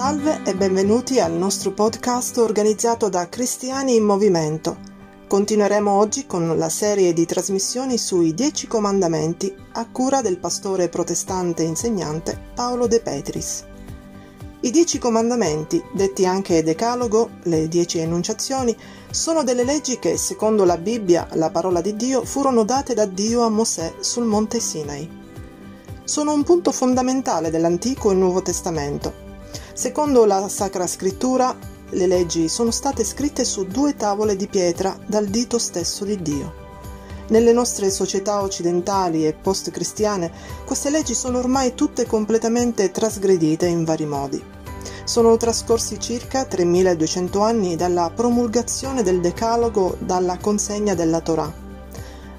Salve e benvenuti al nostro podcast organizzato da Cristiani in Movimento. Continueremo oggi con la serie di trasmissioni sui Dieci Comandamenti a cura del pastore protestante insegnante Paolo De Petris. I Dieci Comandamenti, detti anche Decalogo, le Dieci Enunciazioni, sono delle leggi che, secondo la Bibbia, la parola di Dio, furono date da Dio a Mosè sul monte Sinai. Sono un punto fondamentale dell'Antico e Nuovo Testamento Secondo la Sacra Scrittura, le leggi sono state scritte su due tavole di pietra dal dito stesso di Dio. Nelle nostre società occidentali e post-cristiane, queste leggi sono ormai tutte completamente trasgredite in vari modi. Sono trascorsi circa 3200 anni dalla promulgazione del Decalogo dalla consegna della Torah.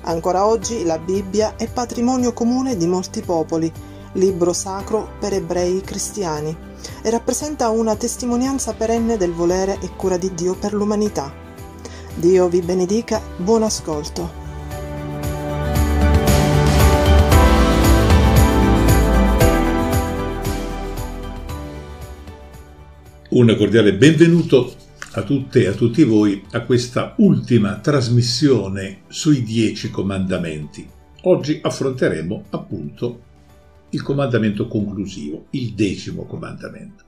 Ancora oggi la Bibbia è patrimonio comune di molti popoli, libro sacro per ebrei cristiani e rappresenta una testimonianza perenne del volere e cura di Dio per l'umanità. Dio vi benedica, buon ascolto. Un cordiale benvenuto a tutte e a tutti voi a questa ultima trasmissione sui dieci comandamenti. Oggi affronteremo appunto il comandamento conclusivo, il decimo comandamento,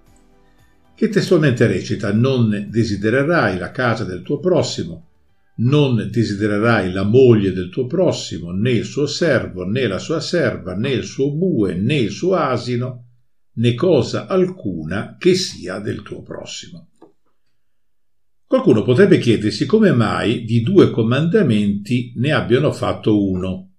che testualmente recita non desidererai la casa del tuo prossimo, non desidererai la moglie del tuo prossimo, né il suo servo, né la sua serva, né il suo bue, né il suo asino, né cosa alcuna che sia del tuo prossimo. Qualcuno potrebbe chiedersi come mai di due comandamenti ne abbiano fatto uno.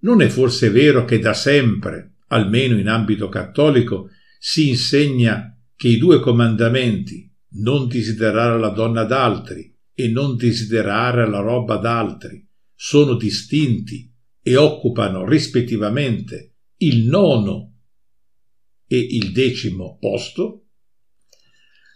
Non è forse vero che da sempre almeno in ambito cattolico, si insegna che i due comandamenti, non desiderare la donna d'altri e non desiderare la roba d'altri, sono distinti e occupano rispettivamente il nono e il decimo posto?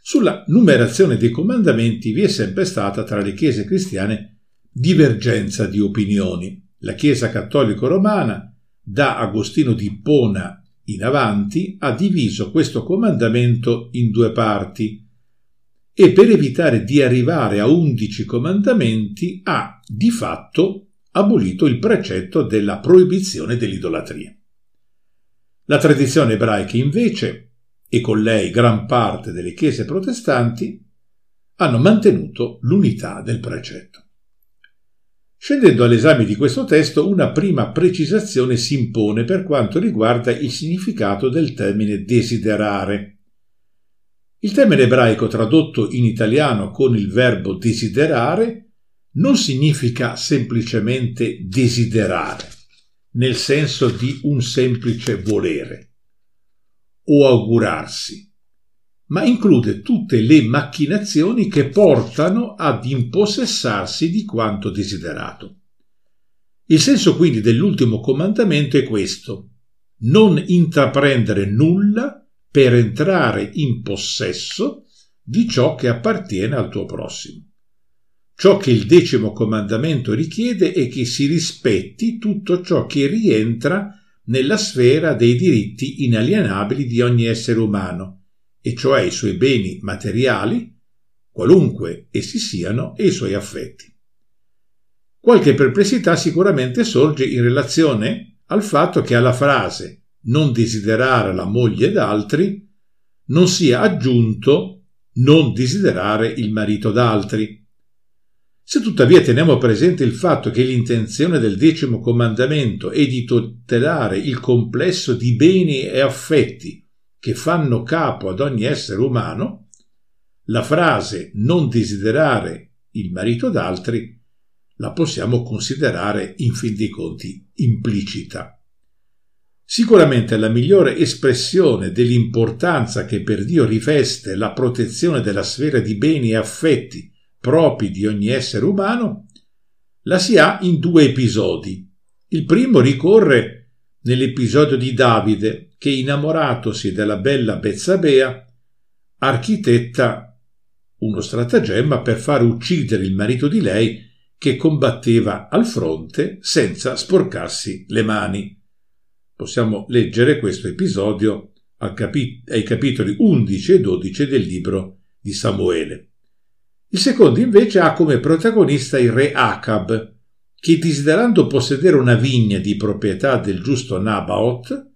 Sulla numerazione dei comandamenti vi è sempre stata tra le chiese cristiane divergenza di opinioni. La Chiesa cattolico romana da Agostino di Ippona in avanti ha diviso questo comandamento in due parti e per evitare di arrivare a undici comandamenti ha di fatto abolito il precetto della proibizione dell'idolatria. La tradizione ebraica invece, e con lei gran parte delle chiese protestanti, hanno mantenuto l'unità del precetto. Scendendo all'esame di questo testo, una prima precisazione si impone per quanto riguarda il significato del termine desiderare. Il termine ebraico tradotto in italiano con il verbo desiderare non significa semplicemente desiderare, nel senso di un semplice volere o augurarsi ma include tutte le macchinazioni che portano ad impossessarsi di quanto desiderato. Il senso quindi dell'ultimo comandamento è questo non intraprendere nulla per entrare in possesso di ciò che appartiene al tuo prossimo. Ciò che il decimo comandamento richiede è che si rispetti tutto ciò che rientra nella sfera dei diritti inalienabili di ogni essere umano, e cioè i suoi beni materiali, qualunque essi siano, e i suoi affetti. Qualche perplessità sicuramente sorge in relazione al fatto che alla frase non desiderare la moglie d'altri non sia aggiunto non desiderare il marito d'altri. Se tuttavia teniamo presente il fatto che l'intenzione del decimo comandamento è di tutelare il complesso di beni e affetti che fanno capo ad ogni essere umano, la frase non desiderare il marito d'altri la possiamo considerare in fin dei conti implicita. Sicuramente la migliore espressione dell'importanza che per Dio riveste la protezione della sfera di beni e affetti propri di ogni essere umano la si ha in due episodi. Il primo ricorre nell'episodio di Davide che, innamoratosi della bella Bezzabea, architetta uno stratagemma per far uccidere il marito di lei che combatteva al fronte senza sporcarsi le mani. Possiamo leggere questo episodio ai capitoli 11 e 12 del libro di Samuele. Il secondo invece ha come protagonista il re Acab, che desiderando possedere una vigna di proprietà del giusto Nabaot,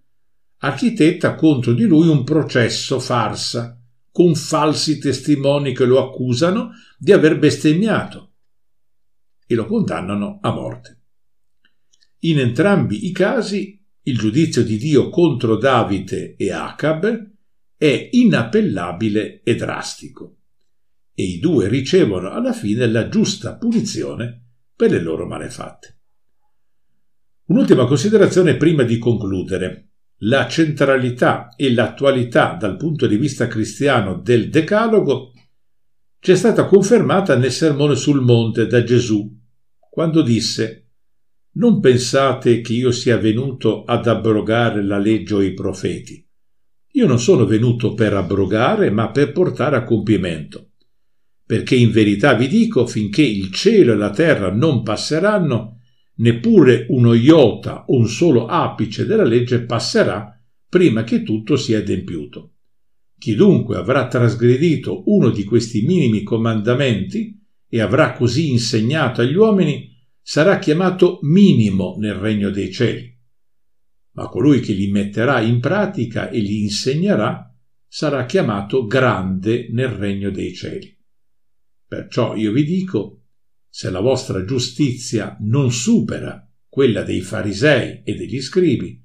architetta contro di lui un processo farsa, con falsi testimoni che lo accusano di aver bestemmiato e lo condannano a morte. In entrambi i casi il giudizio di Dio contro Davide e Acab è inappellabile e drastico, e i due ricevono alla fine la giusta punizione per le loro malefatte. Un'ultima considerazione prima di concludere. La centralità e l'attualità dal punto di vista cristiano del Decalogo ci è stata confermata nel sermone sul monte da Gesù, quando disse Non pensate che io sia venuto ad abrogare la legge o i profeti. Io non sono venuto per abrogare, ma per portare a compimento. Perché in verità vi dico, finché il cielo e la terra non passeranno, neppure uno iota o un solo apice della legge passerà prima che tutto sia adempiuto. Chi dunque avrà trasgredito uno di questi minimi comandamenti e avrà così insegnato agli uomini, sarà chiamato minimo nel regno dei cieli. Ma colui che li metterà in pratica e li insegnerà sarà chiamato grande nel regno dei cieli. Perciò io vi dico, se la vostra giustizia non supera quella dei farisei e degli scribi,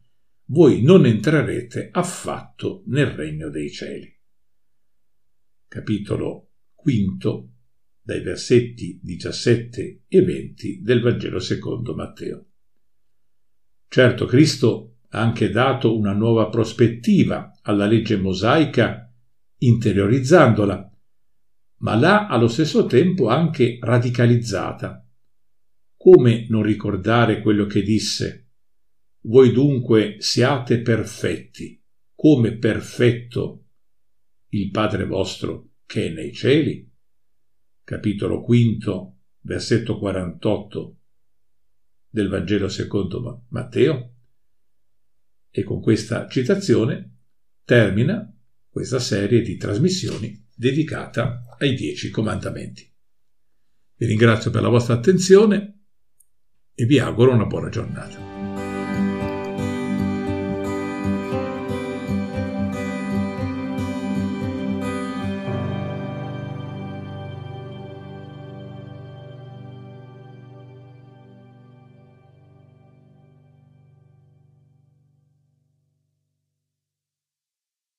voi non entrerete affatto nel regno dei cieli. Capitolo quinto, dai versetti 17 e 20 del Vangelo secondo Matteo. Certo, Cristo ha anche dato una nuova prospettiva alla legge mosaica, interiorizzandola, ma l'ha allo stesso tempo anche radicalizzata. Come non ricordare quello che disse? Voi dunque siate perfetti, come perfetto il Padre vostro che è nei cieli? Capitolo quinto, versetto 48 del Vangelo secondo Matteo. E con questa citazione termina questa serie di trasmissioni dedicata ai Dieci Comandamenti. Vi ringrazio per la vostra attenzione e vi auguro una buona giornata.